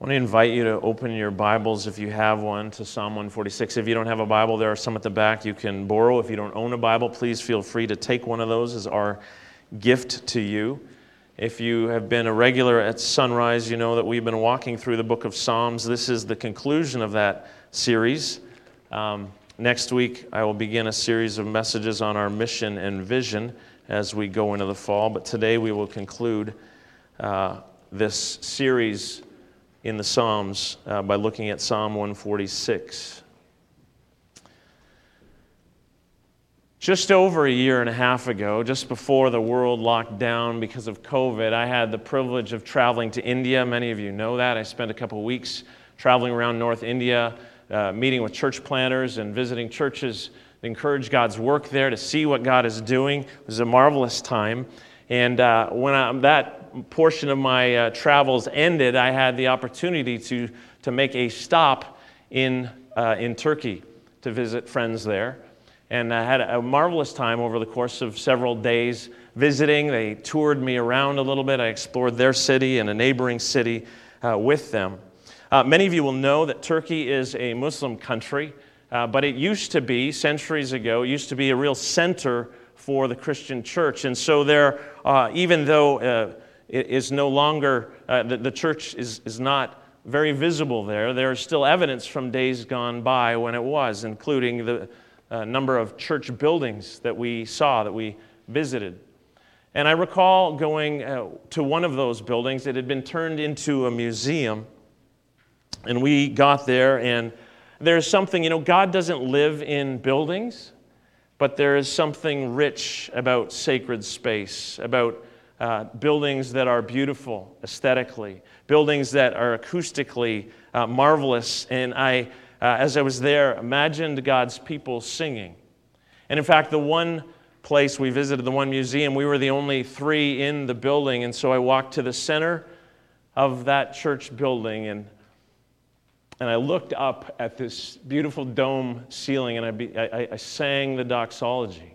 I want to invite you to open your Bibles, if you have one, to Psalm 146. If you don't have a Bible, there are some at the back you can borrow. If you don't own a Bible, please feel free to take one of those as our gift to you. If you have been a regular at Sunrise, you know that we've been walking through the book of Psalms. This is the conclusion of that series. Um, next week, I will begin a series of messages on our mission and vision as we go into the fall. But today, we will conclude uh, this series in the Psalms uh, by looking at Psalm 146. Just over a year and a half ago, just before the world locked down because of COVID, I had the privilege of traveling to India. Many of you know that. I spent a couple weeks traveling around North India, uh, meeting with church planters and visiting churches to encourage God's work there, to see what God is doing. It was a marvelous time. And uh, when I, that portion of my uh, travels ended, I had the opportunity to, to make a stop in, uh, in Turkey to visit friends there. And I had a marvelous time over the course of several days visiting. They toured me around a little bit. I explored their city and a neighboring city uh, with them. Uh, many of you will know that Turkey is a Muslim country, uh, but it used to be, centuries ago, it used to be a real center for the Christian church. And so there, uh, even though uh, is no longer, uh, the, the church is, is not very visible there. There is still evidence from days gone by when it was, including the uh, number of church buildings that we saw, that we visited. And I recall going uh, to one of those buildings. It had been turned into a museum. And we got there, and there's something, you know, God doesn't live in buildings, but there is something rich about sacred space, about uh, buildings that are beautiful aesthetically, buildings that are acoustically uh, marvelous. And I, uh, as I was there, imagined God's people singing. And in fact, the one place we visited, the one museum, we were the only three in the building. And so I walked to the center of that church building and and I looked up at this beautiful dome ceiling and I, be, I, I sang the doxology.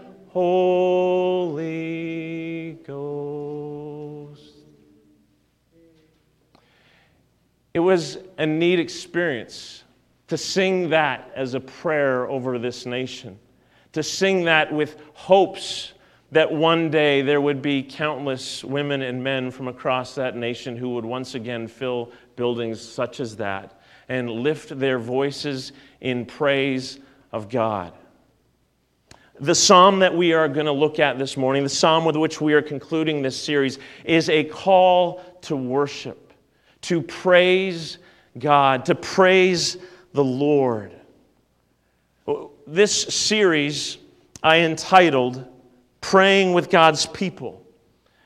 Holy Ghost. It was a neat experience to sing that as a prayer over this nation, to sing that with hopes that one day there would be countless women and men from across that nation who would once again fill buildings such as that and lift their voices in praise of God. The psalm that we are going to look at this morning, the psalm with which we are concluding this series, is a call to worship, to praise God, to praise the Lord. This series I entitled Praying with God's People.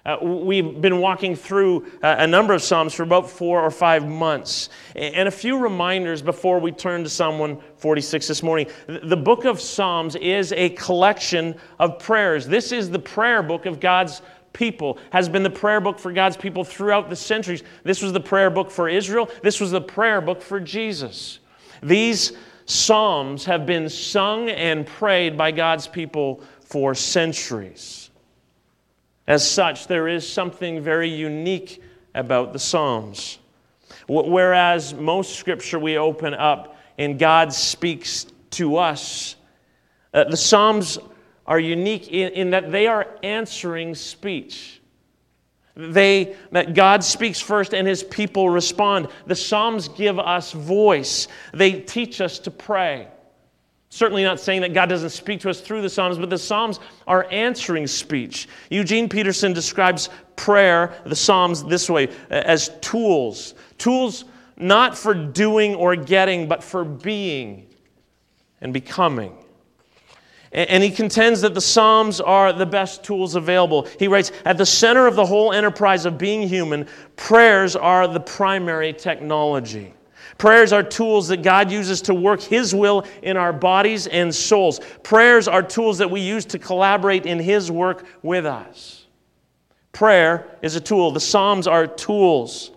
Uh, we've been walking through uh, a number of Psalms for about four or five months. And a few reminders before we turn to Psalm 146 this morning. The book of Psalms is a collection of prayers. This is the prayer book of God's people, has been the prayer book for God's people throughout the centuries. This was the prayer book for Israel, this was the prayer book for Jesus. These Psalms have been sung and prayed by God's people for centuries. As such, there is something very unique about the Psalms. Whereas most scripture we open up and God speaks to us, uh, the Psalms are unique in, in, that they are answering speech. They, that God speaks first and his people respond. The Psalms give us voice, they teach us to pray. Certainly not saying that God doesn't speak to us through the Psalms, but the Psalms are answering speech. Eugene Peterson describes prayer, the Psalms, this way as tools. Tools not for doing or getting, but for being and becoming. And he contends that the Psalms are the best tools available. He writes At the center of the whole enterprise of being human, prayers are the primary technology. Prayers are tools that God uses to work His will in our bodies and souls. Prayers are tools that we use to collaborate in His work with us. Prayer is a tool. The Psalms are tools,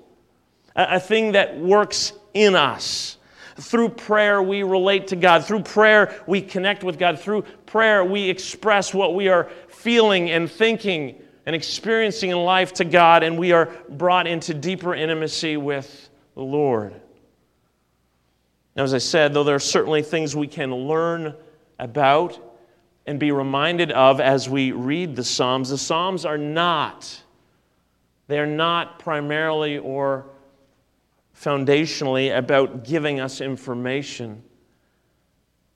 a, thing that works in us. Through prayer, we relate to God. Through prayer, we connect with God. Through prayer, we express what we are feeling and thinking and experiencing in life to God, and we are brought into deeper intimacy with the Lord. Now, as I said, though there are certainly things we can learn about and be reminded of as we read the Psalms, the Psalms are not, they are not primarily or foundationally about giving us information.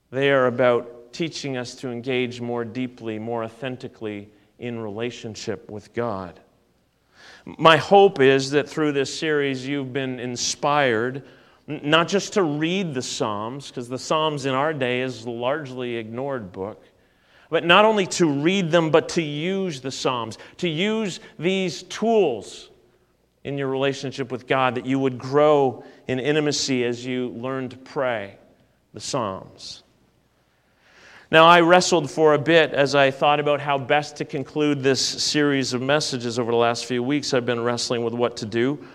They are about teaching us to engage more deeply, more authentically in relationship with God. My hope is that through this series you've been inspired not just to read the Psalms, because the Psalms in our day is a largely ignored book, but not only to read them, but to use the Psalms, to use these tools in your relationship with God, that you would grow in intimacy as you learn to pray the Psalms. Now, I wrestled for a bit as I thought about how best to conclude this series of messages over the last few weeks. I've been wrestling with what to do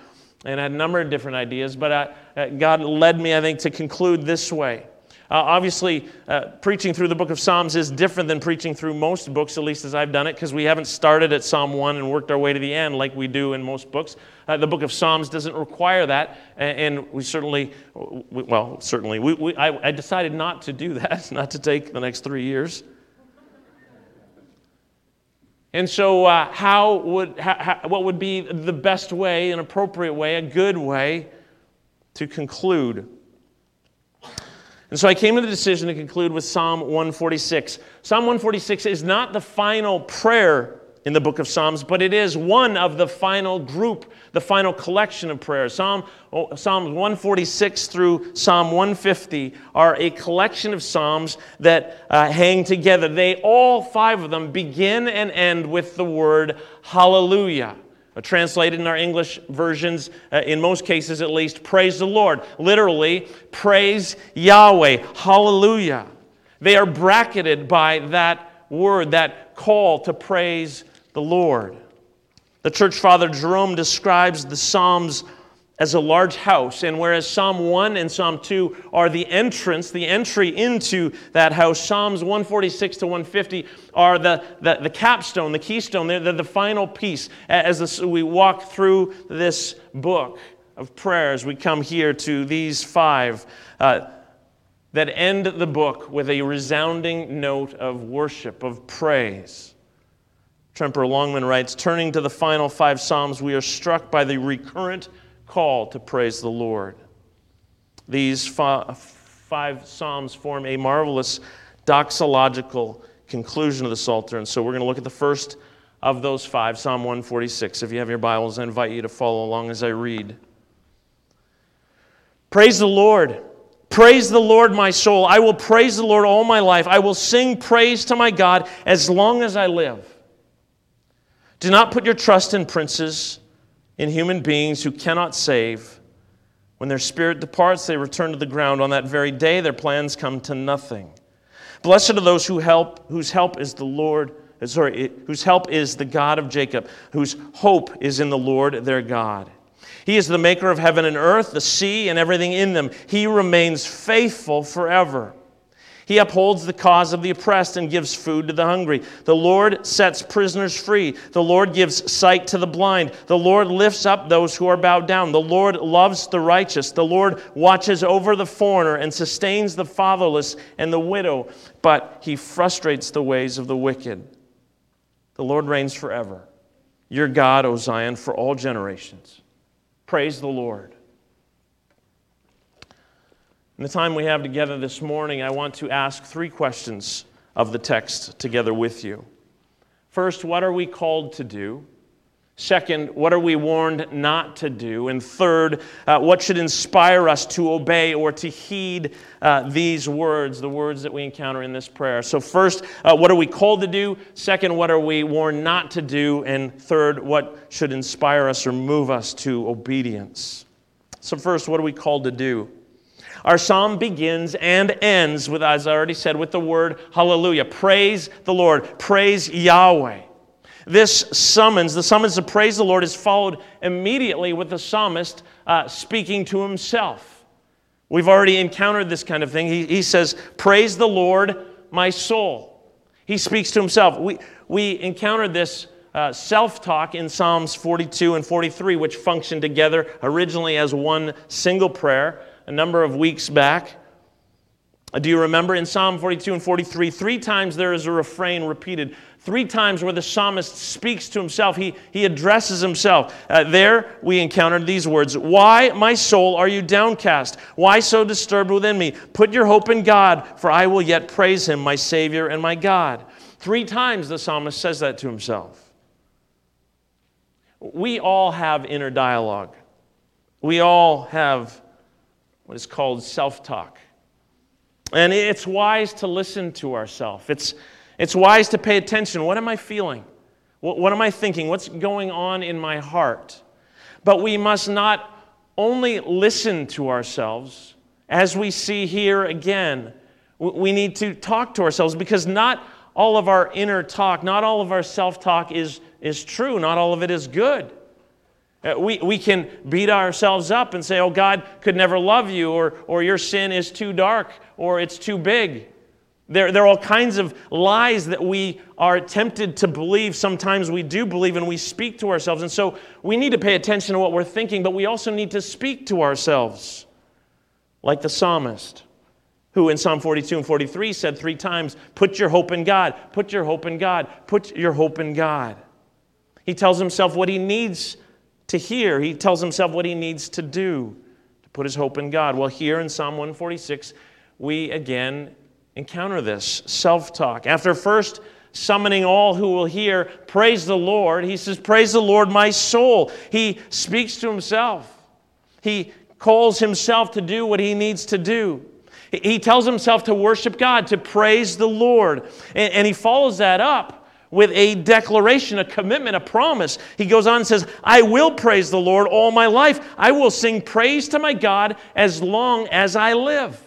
and I had a number of different ideas, but I, uh, God led me, I think, to conclude this way. Uh, obviously, uh, preaching through the book of Psalms is different than preaching through most books, at least as I've done it, because we haven't started at Psalm 1 and worked our way to the end like we do in most books. Uh, the book of Psalms doesn't require that, and, and we certainly, well, certainly, we, we, I, I decided not to do that, not to take the next three years. And so, uh, how would, what would be the best way, an appropriate way, a good way to conclude? And so I came to the decision to conclude with Psalm 146. Psalm 146 is not the final prayer in the book of Psalms, but it is one of the final group, the final collection of prayers. Psalm, oh, Psalms 146 through Psalm 150 are a collection of Psalms that uh, hang together. They, all five of them, begin and end with the word hallelujah. Uh, translated in our English versions, uh, in most cases at least, praise the Lord. Literally, praise Yahweh. Hallelujah. They are bracketed by that word, that call to praise the Lord. The church father Jerome describes the Psalms as a large house, and whereas Psalm 1 and Psalm 2 are the entrance, the entry into that house, Psalms 146 to 150 are the, the, the capstone, the keystone, they're, the final piece. As this, we walk through this book of prayers, we come here to these five uh, that end the book with a resounding note of worship, of praise. Tremper Longman writes Turning to the final five Psalms, we are struck by the recurrent call to praise the Lord. These five Psalms form a marvelous doxological conclusion of the Psalter. And so we're going to look at the first of those five, Psalm 146. If you have your Bibles, I invite you to follow along as I read. Praise the Lord. Praise the Lord, my soul. I will praise the Lord all my life. I will sing praise to my God as long as I live. Do not put your trust in princes, in human beings who cannot save. When their spirit departs, they return to the ground. On that very day, their plans come to nothing. Blessed are those who help, whose help is the Lord, sorry, whose help is the God of Jacob, whose hope is in the Lord their God. He is the maker of heaven and earth, the sea, and everything in them. He remains faithful forever. He upholds the cause of the oppressed and gives food to the hungry. The Lord sets prisoners free. The Lord gives sight to the blind. The Lord lifts up those who are bowed down. The Lord loves the righteous. The Lord watches over the foreigner and sustains the fatherless and the widow, but he frustrates the ways of the wicked. The Lord reigns forever. Your God, O Zion, for all generations. Praise the Lord. In the time we have together this morning, I want to ask three questions of the text together with you. First, what are we called to do? Second, what are we warned not to do? And third, uh, what should inspire us to obey or to heed uh, these words, the words that we encounter in this prayer? So, first, uh, what are we called to do? Second, what are we warned not to do? And third, what should inspire us or move us to obedience? So, first, what are we called to do? Our psalm begins and ends with, as I already said, with the word hallelujah. Praise the Lord, praise Yahweh. This summons, the summons to praise the Lord, is followed immediately with the psalmist uh, speaking to himself. We've already encountered this kind of thing. He, he says, Praise the Lord, my soul. He speaks to himself. We, we encountered this uh, self talk in Psalms 42 and 43, which functioned together originally as one single prayer a number of weeks back. Do you remember in Psalm 42 and 43, three times there is a refrain repeated Three times where the psalmist speaks to himself, he, he addresses himself. Uh, there we encountered these words Why, my soul, are you downcast? Why so disturbed within me? Put your hope in God, for I will yet praise him, my Savior and my God. Three times the psalmist says that to himself. We all have inner dialogue, we all have what is called self talk. And it's wise to listen to ourselves. It's it's wise to pay attention. What am I feeling? What, what am I thinking? What's going on in my heart? But we must not only listen to ourselves, as we see here again, we need to talk to ourselves because not all of our inner talk, not all of our self talk is, is true, not all of it is good. Uh, we, we can beat ourselves up and say, oh, God could never love you, or, or your sin is too dark, or it's too big. There, there are all kinds of lies that we are tempted to believe. Sometimes we do believe and we speak to ourselves. And so we need to pay attention to what we're thinking, but we also need to speak to ourselves, like the psalmist, who in Psalm 42 and 43 said three times, Put your hope in God, put your hope in God, put your hope in God. He tells himself what he needs to hear, he tells himself what he needs to do to put his hope in God. Well, here in Psalm 146, we again encounter this self talk. After first summoning all who will hear, Praise the Lord, he says, Praise the Lord, my soul. He speaks to himself. He calls himself to do what he needs to do. He tells himself to worship God, to praise the Lord. And, he follows that up with a declaration, a commitment, a promise. He goes on and says, I will praise the Lord all my life. I will sing praise to my God as long as I live.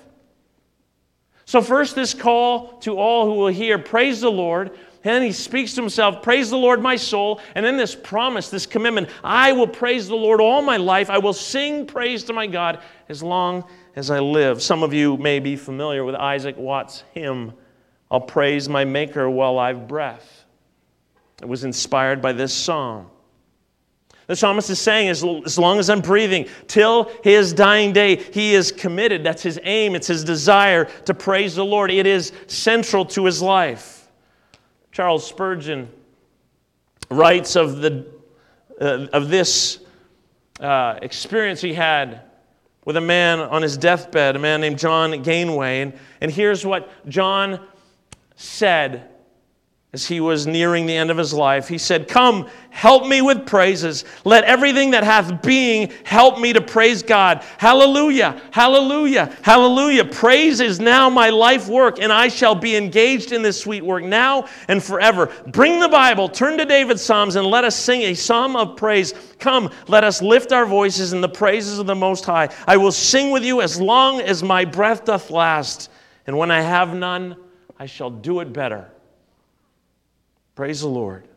So, first, this call to all who will hear, praise the Lord. And then he speaks to himself, Praise the Lord, my soul. And then this promise, this commitment I will praise the Lord all my life. I will sing praise to my God as long as I live. Some of you may be familiar with Isaac Watts' hymn, I'll praise my Maker while I've breath. It was inspired by this psalm. The psalmist is saying, as, as long as I'm breathing, till his dying day, he is committed. That's his aim, it's his desire to praise the Lord. It is central to his life. Charles Spurgeon writes of, the, uh, of this uh, experience he had with a man on his deathbed, a man named John Janeway. And, and here's what John said as he was nearing the end of his life, he said, Come, help me with praises. Let everything that hath being help me to praise God. Hallelujah, hallelujah, hallelujah. Praise is now my life work, and I shall be engaged in this sweet work now and forever. Bring the Bible, turn to David's Psalms, and let us sing a psalm of praise. Come, let us lift our voices in the praises of the Most High. I will sing with you as long as my breath doth last, and when I have none, I shall do it better. Praise the Lord.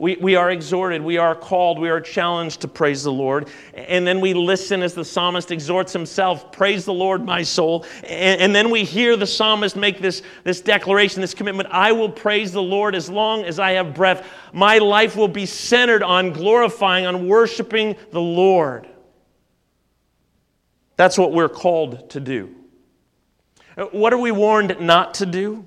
We, we are exhorted, we are called, we are challenged to praise the Lord. And then we listen as the psalmist exhorts himself, Praise the Lord, my soul. And, and then we hear the psalmist make this, this declaration, this commitment I will praise the Lord as long as I have breath. My life will be centered on glorifying, on worshiping the Lord. That's what we're called to do. What are we warned not to do?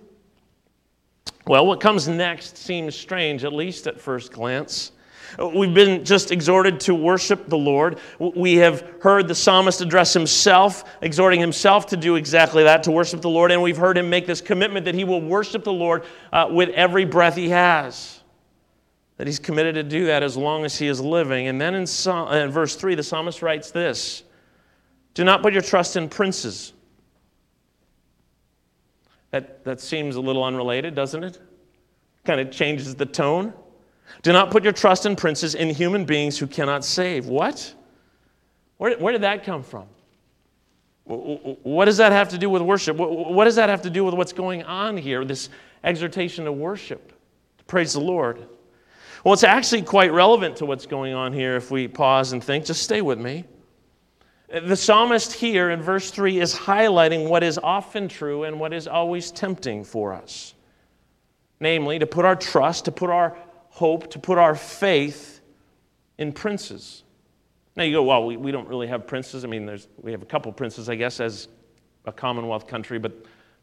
Well, what comes next seems strange, at least at first glance. We've been just exhorted to worship the Lord. We have heard the psalmist address himself, exhorting himself to do exactly that, to worship the Lord. And we've heard him make this commitment that he will worship the Lord uh, with every breath he has. that he's committed to do that as long as he is living. And then in, in verse 3, the psalmist writes this Do not put your trust in princes. That, that seems a little unrelated, doesn't it? Kind of changes the tone. Do not put your trust in princes, in human beings who cannot save. What? Where, where did that come from? What does that have to do with worship? What does that have to do with what's going on here, this exhortation to worship, to praise the Lord? Well, it's actually quite relevant to what's going on here if we pause and think. Just stay with me. The psalmist here in verse 3 is highlighting what is often true and what is always tempting for us namely, to put our trust, to put our hope, to put our faith in princes. Now you go, well, we, we don't really have princes. I mean, there's, we have a couple princes, I guess, as a Commonwealth country, but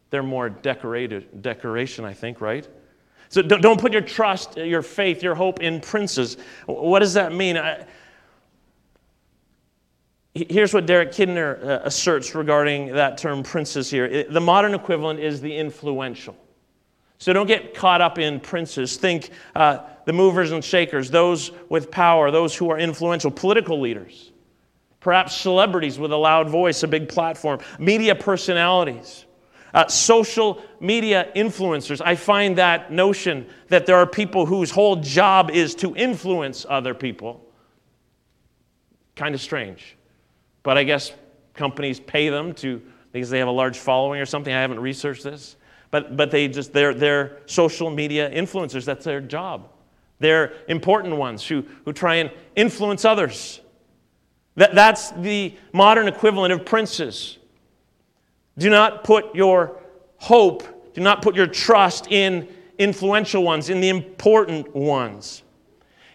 they're more decorated, decoration, I think, right? So don't, don't put your trust, your faith, your hope in princes. What does that mean? I, here's what Derek Kidner uh, asserts regarding that term princes here. The modern equivalent is the influential. So don't get caught up in princes. Think uh, the movers and shakers, those with power, those who are influential, political leaders, perhaps celebrities with a loud voice, a big platform, media personalities. Uh, social media influencers. I find that notion that there are people whose whole job is to influence other people kind of strange. But I guess companies pay them to because they have a large following or something. I haven't researched this. But, but they just, they're, they're social media influencers. That's their job. They're important ones who, who try and influence others. That, that's the modern equivalent of princes. Do not put your hope, do not put your trust in influential ones, in the important ones.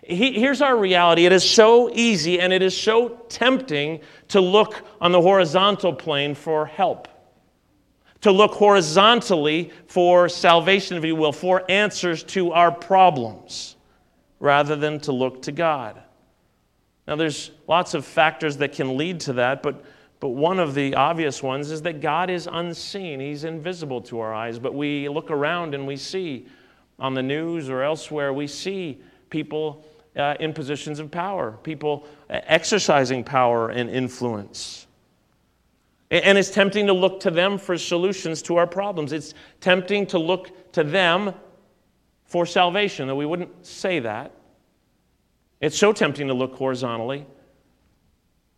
He, here's our reality it is so easy and it is so tempting to look on the horizontal plane for help, to look horizontally for salvation, if you will, for answers to our problems, rather than to look to God. Now, there's lots of factors that can lead to that, but but one of the obvious ones is that God is unseen. He's invisible to our eyes. But we look around and we see on the news or elsewhere, we see people uh, in positions of power, people exercising power and influence. And it's tempting to look to them for solutions to our problems. It's tempting to look to them for salvation, though we wouldn't say that. It's so tempting to look horizontally,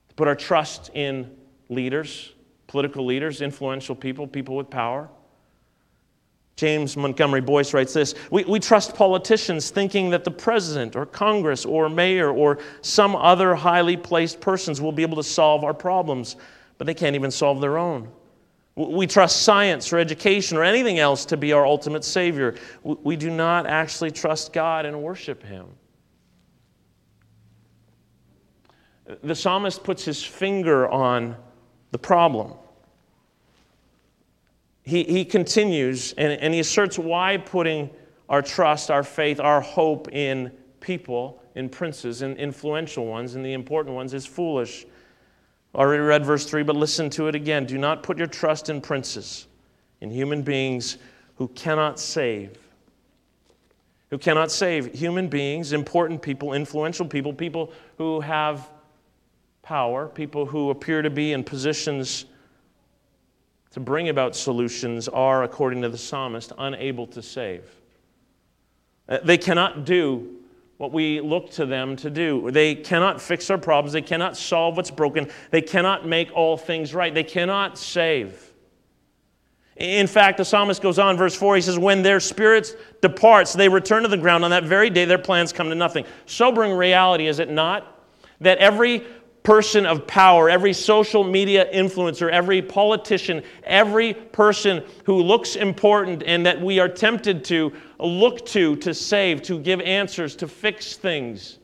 to put our trust in leaders, political leaders, influential people, people with power. James Montgomery Boice writes this we, we trust politicians thinking that the president or Congress or mayor or some other highly placed persons will be able to solve our problems, but they can't even solve their own. We trust science or education or anything else to be our ultimate Savior. We do not actually trust God and worship Him. The psalmist puts his finger on the problem. He, he continues and, and he asserts why putting our trust, our faith, our hope in people, in princes, in influential ones, in the important ones is foolish. Already read verse 3, but listen to it again. Do not put your trust in princes, in human beings who cannot save. Who cannot save. Human beings, important people, influential people, people who have power, people who appear to be in positions to bring about solutions, are, according to the psalmist, unable to save. Uh, they cannot do what we look to them to do. They cannot fix our problems. They cannot solve what's broken. They cannot make all things right. They cannot save. In fact, the psalmist goes on, verse 4, he says, When their spirits departs, they return to the ground. On that very day, their plans come to nothing. Sobering reality, is it not? That every person of power, every social media influencer, every politician, every person who looks important and that we are tempted to look to to save, to give answers, to fix things.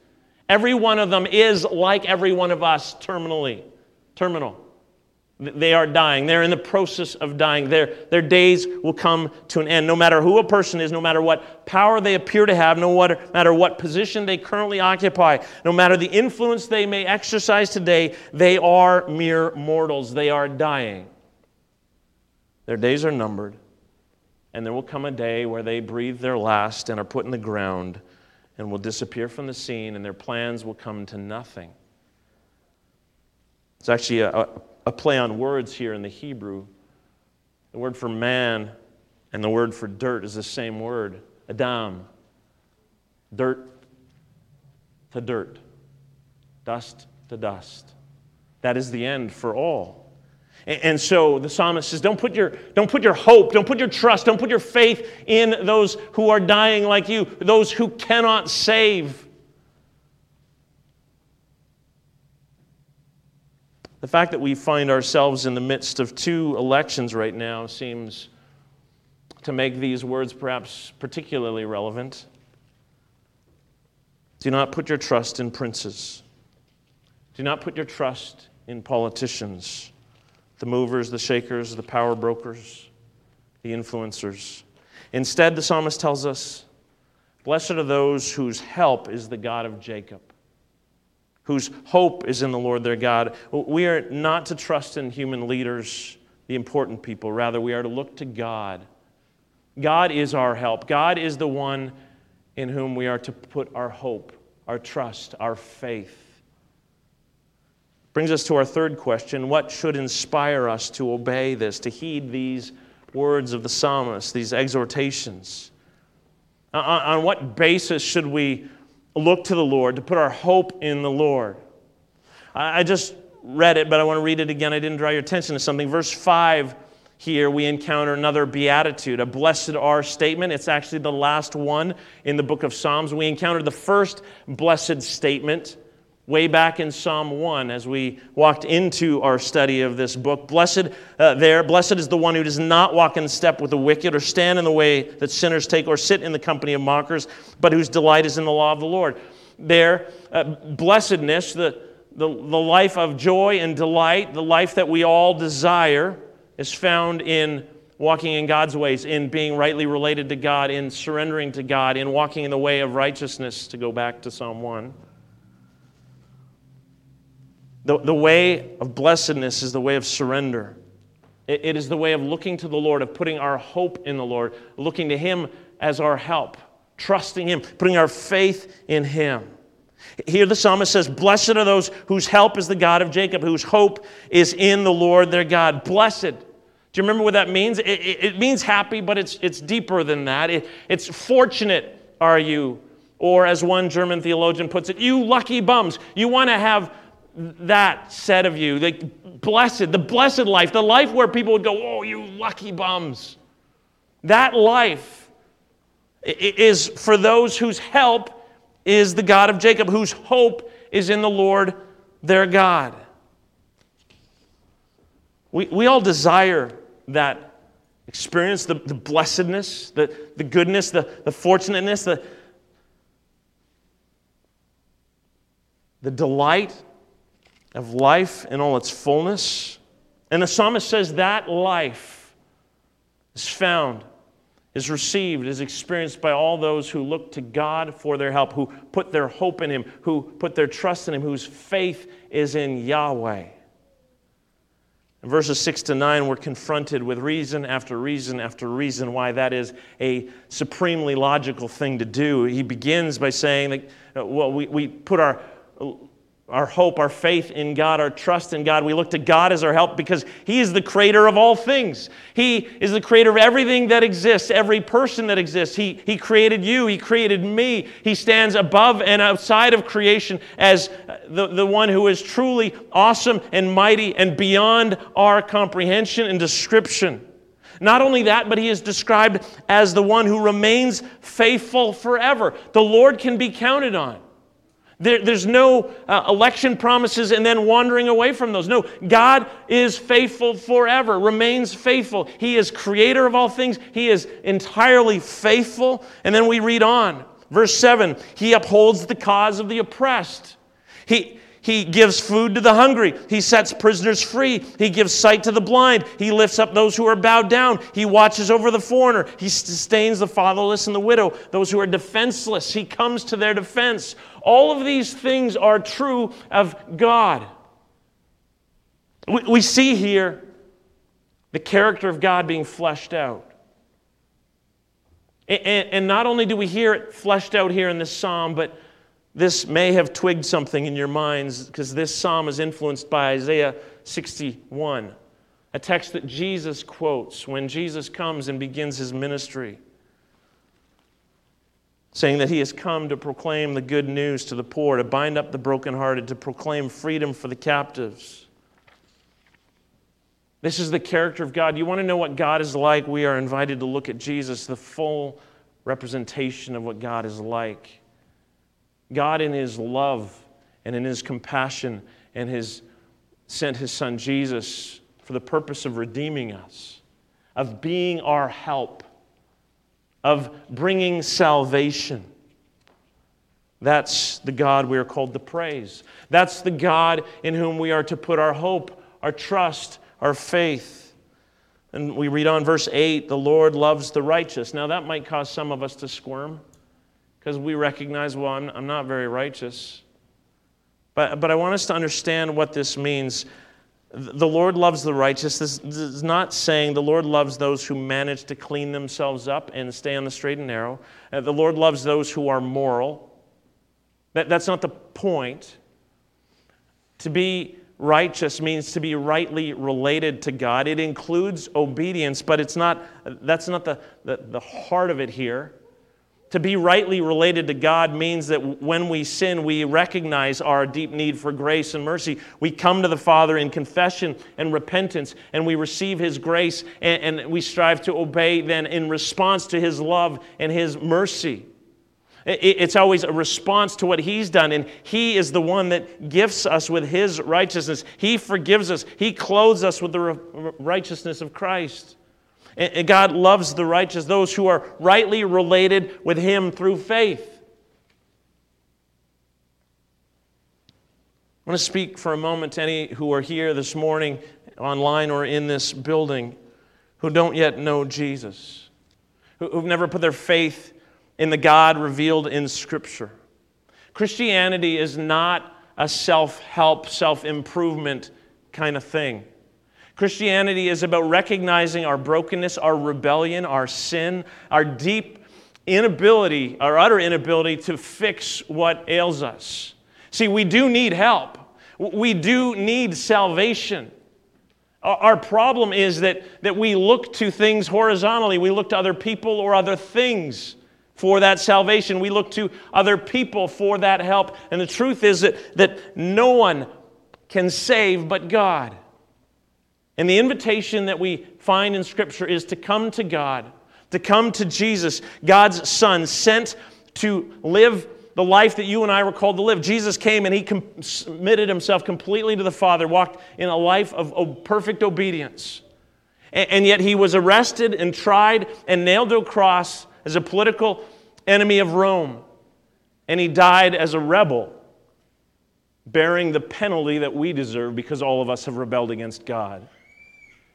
Every one of them is like every one of us terminally, terminal. They are dying. They're in the process of dying. Their, their days will come to an end. No matter who a person is, no matter what power they appear to have, no matter what position they currently occupy, no matter the influence they may exercise today, they are mere mortals. They are dying. Their days are numbered. And there will come a day where they breathe their last and are put in the ground and will disappear from the scene, and their plans will come to nothing. It's actually a, a play on words here in the Hebrew. The word for man and the word for dirt is the same word, Adam. Dirt to dirt, dust to dust. That is the end for all. And so the psalmist says, don't put, your, don't put your hope, don't put your trust, don't put your faith in those who are dying like you, those who cannot save. The fact that we find ourselves in the midst of two elections right now seems to make these words perhaps particularly relevant. Do not put your trust in princes. Do not put your trust in politicians the movers, the shakers, the power brokers, the influencers. Instead, the psalmist tells us, Blessed are those whose help is the God of Jacob, whose hope is in the Lord their God. We are not to trust in human leaders, the important people. Rather, we are to look to God. God is our help. God is the one in whom we are to put our hope, our trust, our faith. Brings us to our third question what should inspire us to obey this, to heed these words of the psalmist, these exhortations? On, what basis should we look to the Lord, to put our hope in the Lord? I, just read it, but I want to read it again. I didn't draw your attention to something. Verse 5 here, we encounter another beatitude, a blessed are statement. It's actually the last one in the book of Psalms. We encountered the first blessed statement way back in Psalm 1 as we walked into our study of this book. Blessed uh, there, blessed is the one who does not walk in step with the wicked or stand in the way that sinners take or sit in the company of mockers, but whose delight is in the law of the Lord. There, uh, blessedness, the, the, the life of joy and delight, the life that we all desire, is found in walking in God's ways, in being rightly related to God, in surrendering to God, in walking in the way of righteousness, to go back to Psalm 1. The, the way of blessedness is the way of surrender. It, it is the way of looking to the Lord, of putting our hope in the Lord, looking to Him as our help, trusting Him, putting our faith in Him. Here the psalmist says, Blessed are those whose help is the God of Jacob, whose hope is in the Lord their God. Blessed. Do you remember what that means? It, it, it means happy, but it's, it's deeper than that. It, it's fortunate are you. Or as one German theologian puts it, you lucky bums. You want to have that said of you. Like, blessed, the blessed life, the life where people would go, Oh, you lucky bums. That life is for those whose help is the God of Jacob, whose hope is in the Lord their God. We, we all desire that experience, the, the blessedness, the, the goodness, the, the fortunateness, the, the delight of life in all its fullness. And the psalmist says that life is found, is received, is experienced by all those who look to God for their help, who put their hope in Him, who put their trust in Him, whose faith is in Yahweh. In verses 6 to 9, we're confronted with reason after reason after reason why that is a supremely logical thing to do. He begins by saying that, uh, well, we, we put our our hope, our faith in God, our trust in God. We look to God as our help because He is the creator of all things. He is the creator of everything that exists, every person that exists. He, he created you, He created me. He stands above and outside of creation as uh, the, the one who is truly awesome and mighty and beyond our comprehension and description. Not only that, but he is described as the one who remains faithful forever. The Lord can be counted on. There, there's no uh, election promises and then wandering away from those. No, God is faithful forever, remains faithful. He is creator of all things, He is entirely faithful. And then we read on. Verse 7 He upholds the cause of the oppressed. He, he gives food to the hungry. He sets prisoners free. He gives sight to the blind. He lifts up those who are bowed down. He watches over the foreigner. He sustains the fatherless and the widow, those who are defenseless. He comes to their defense. All of these things are true of God. We, we see here the character of God being fleshed out. And, and not only do we hear it fleshed out here in this psalm, but this may have twigged something in your minds because this psalm is influenced by Isaiah 61, a text that Jesus quotes when Jesus comes and begins his ministry, saying that he has come to proclaim the good news to the poor, to bind up the brokenhearted, to proclaim freedom for the captives. This is the character of God. You want to know what God is like? We are invited to look at Jesus, the full representation of what God is like. God, in His love and in His compassion, and has sent His Son Jesus for the purpose of redeeming us, of being our help, of bringing salvation. That's the God we are called to praise. That's the God in whom we are to put our hope, our trust, our faith. And we read on verse 8 the Lord loves the righteous. Now, that might cause some of us to squirm because we recognize, well, I'm, I'm not very righteous. But, but I want us to understand what this means. The Lord loves the righteous. This is not saying the Lord loves those who manage to clean themselves up and stay on the straight and narrow. Uh, the Lord loves those who are moral. That, that's not the point. To be righteous means to be rightly related to God. It includes obedience, but it's not, that's not the, the, the heart of it here. To be rightly related to God means that when we sin, we recognize our deep need for grace and mercy. We come to the Father in confession and repentance, and we receive His grace, and, and we strive to obey then in response to His love and His mercy. It's always a response to what He's done, and He is the one that gifts us with His righteousness. He forgives us, He clothes us with the righteousness of Christ. And God loves the righteous, those who are rightly related with Him through faith. I want to speak for a moment to any who are here this morning, online or in this building, who don't yet know Jesus, who've never put their faith in the God revealed in Scripture. Christianity is not a self help, self improvement kind of thing. Christianity is about recognizing our brokenness, our rebellion, our sin, our deep inability, our utter inability to fix what ails us. See, we do need help, we do need salvation. Our problem is that, that we look to things horizontally. We look to other people or other things for that salvation. We look to other people for that help. And the truth is that, that no one can save but God. And the invitation that we find in Scripture is to come to God, to come to Jesus, God's Son, sent to live the life that you and I were called to live. Jesus came and he submitted himself completely to the Father, walked in a life of perfect obedience. And yet he was arrested and tried and nailed to a cross as a political enemy of Rome. And he died as a rebel, bearing the penalty that we deserve because all of us have rebelled against God.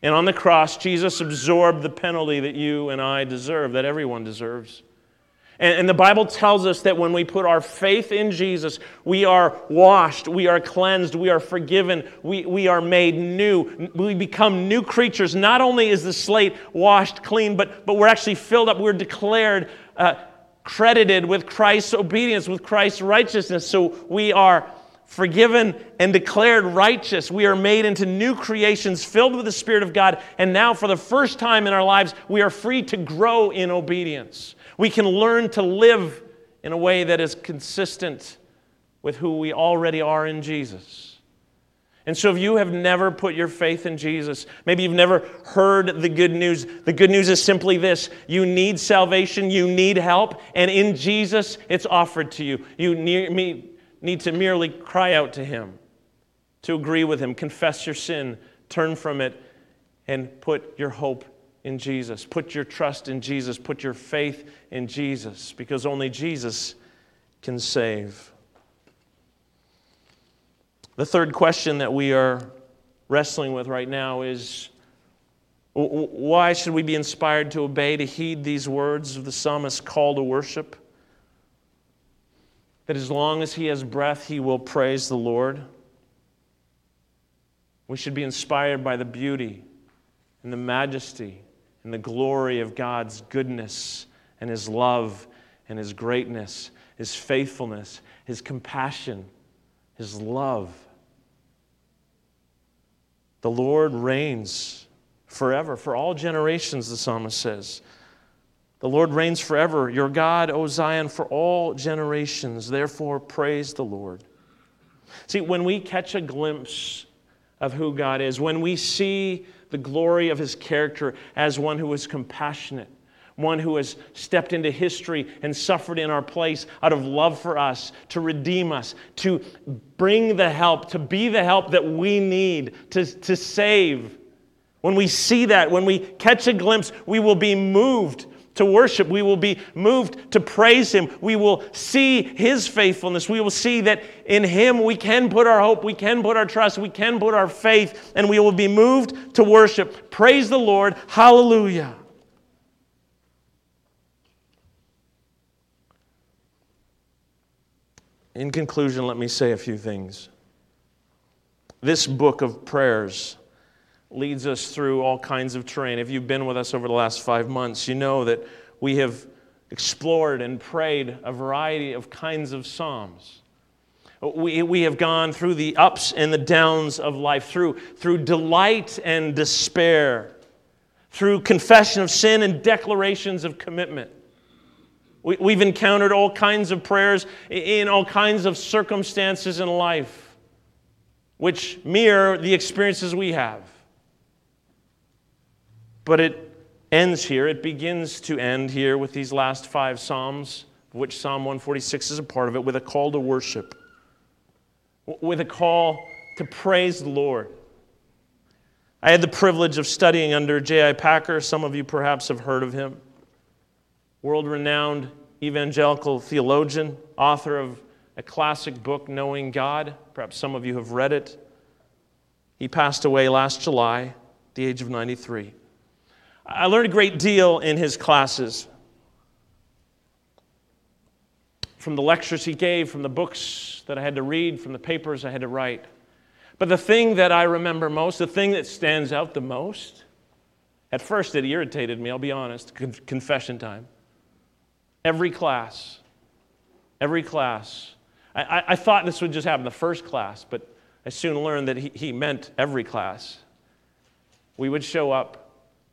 And on the cross, Jesus absorbed the penalty that you and I deserve, that everyone deserves. And, and, the Bible tells us that when we put our faith in Jesus, we are washed, we are cleansed, we are forgiven, we, we are made new. We become new creatures. Not only is the slate washed clean, but, but we're actually filled up, we're declared, uh, credited with Christ's obedience, with Christ's righteousness. So we are forgiven and declared righteous. We are made into new creations filled with the Spirit of God. And now, for the first time in our lives, we are free to grow in obedience. We can learn to live in a way that is consistent with who we already are in Jesus. And so, if you have never put your faith in Jesus, maybe you've never heard the good news, the good news is simply this you need salvation, you need help, and in Jesus, it's offered to you. You need, need to merely cry out to Him, to agree with Him, confess your sin, turn from it, and put your hope in Jesus. Put your trust in Jesus. Put your faith in Jesus, because only Jesus can save. The third question that we are wrestling with right now is why should we be inspired to obey, to heed these words of the psalmist's call to worship? That as long as he has breath, he will praise the Lord. We should be inspired by the beauty and the majesty and the glory of God's goodness and His love and His greatness, His faithfulness, His compassion, His love. The Lord reigns forever, for all generations, the psalmist says. The Lord reigns forever, your God, O Zion, for all generations. Therefore, praise the Lord. See, when we catch a glimpse of who God is, when we see the glory of his character as one who is compassionate, one who has stepped into history and suffered in our place out of love for us, to redeem us, to bring the help, to be the help that we need, to, to save. When we see that, when we catch a glimpse, we will be moved to worship. We will be moved to praise Him. We will see His faithfulness. We will see that in Him we can put our hope, we can put our trust, we can put our faith, and we will be moved to worship. Praise the Lord. Hallelujah. In conclusion, let me say a few things. This book of prayers leads us through all kinds of terrain. If you've been with us over the last five months, you know that we have explored and prayed a variety of kinds of Psalms. We, we have gone through the ups and the downs of life, through, through delight and despair, through confession of sin and declarations of commitment. We, have encountered all kinds of prayers in all kinds of circumstances in life, which mirror the experiences we have. But it ends here, it begins to end here with these last five Psalms, which Psalm 146 is a part of it, with a call to worship, with a call to praise the Lord. I had the privilege of studying under J.I. Packer. Some of you perhaps have heard of him world renowned evangelical theologian, author of a classic book, Knowing God. Perhaps some of you have read it. He passed away last July at the age of 93. I learned a great deal in his classes from the lectures he gave, from the books that I had to read, from the papers I had to write. But the thing that I remember most, the thing that stands out the most, at first it irritated me, I'll be honest, confession time Every class. Every class. I, I, thought this would just happen the first class, but I soon learned that he, he meant every class. We would show up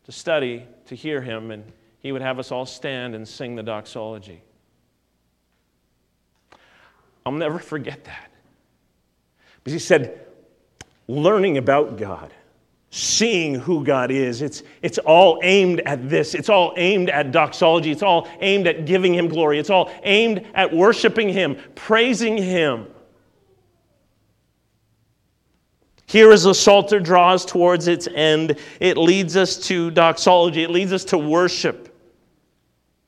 to study, to hear him, and he would have us all stand and sing the doxology. I'll never forget that. Because he said, learning about God seeing who God is. It's, it's all aimed at this. It's all aimed at doxology. It's all aimed at giving Him glory. It's all aimed at worshiping Him, praising Him. Here, as the Psalter draws towards its end, it leads us to doxology, it leads us to worship,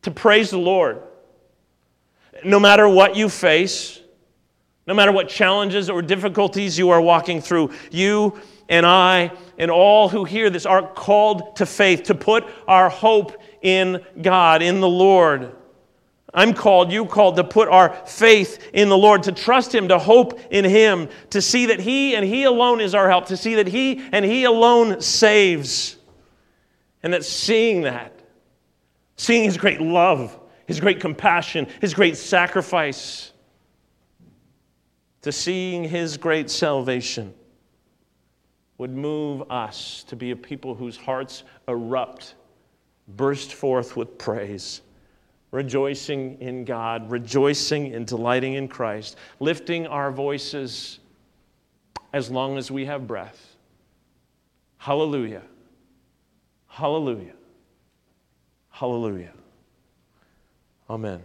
to praise the Lord. No matter what you face, no matter what challenges or difficulties you are walking through, you and I and all who hear this are called to faith, to put our hope in God, in the Lord. I'm called, you called to put our faith in the Lord, to trust Him, to hope in Him, to see that He and He alone is our help, to see that He and He alone saves. And that seeing that, seeing His great love, His great compassion, His great sacrifice, to seeing His great salvation would move us to be a people whose hearts erupt, burst forth with praise, rejoicing in God, rejoicing and delighting in Christ, lifting our voices as long as we have breath. Hallelujah. Hallelujah. Hallelujah. Amen.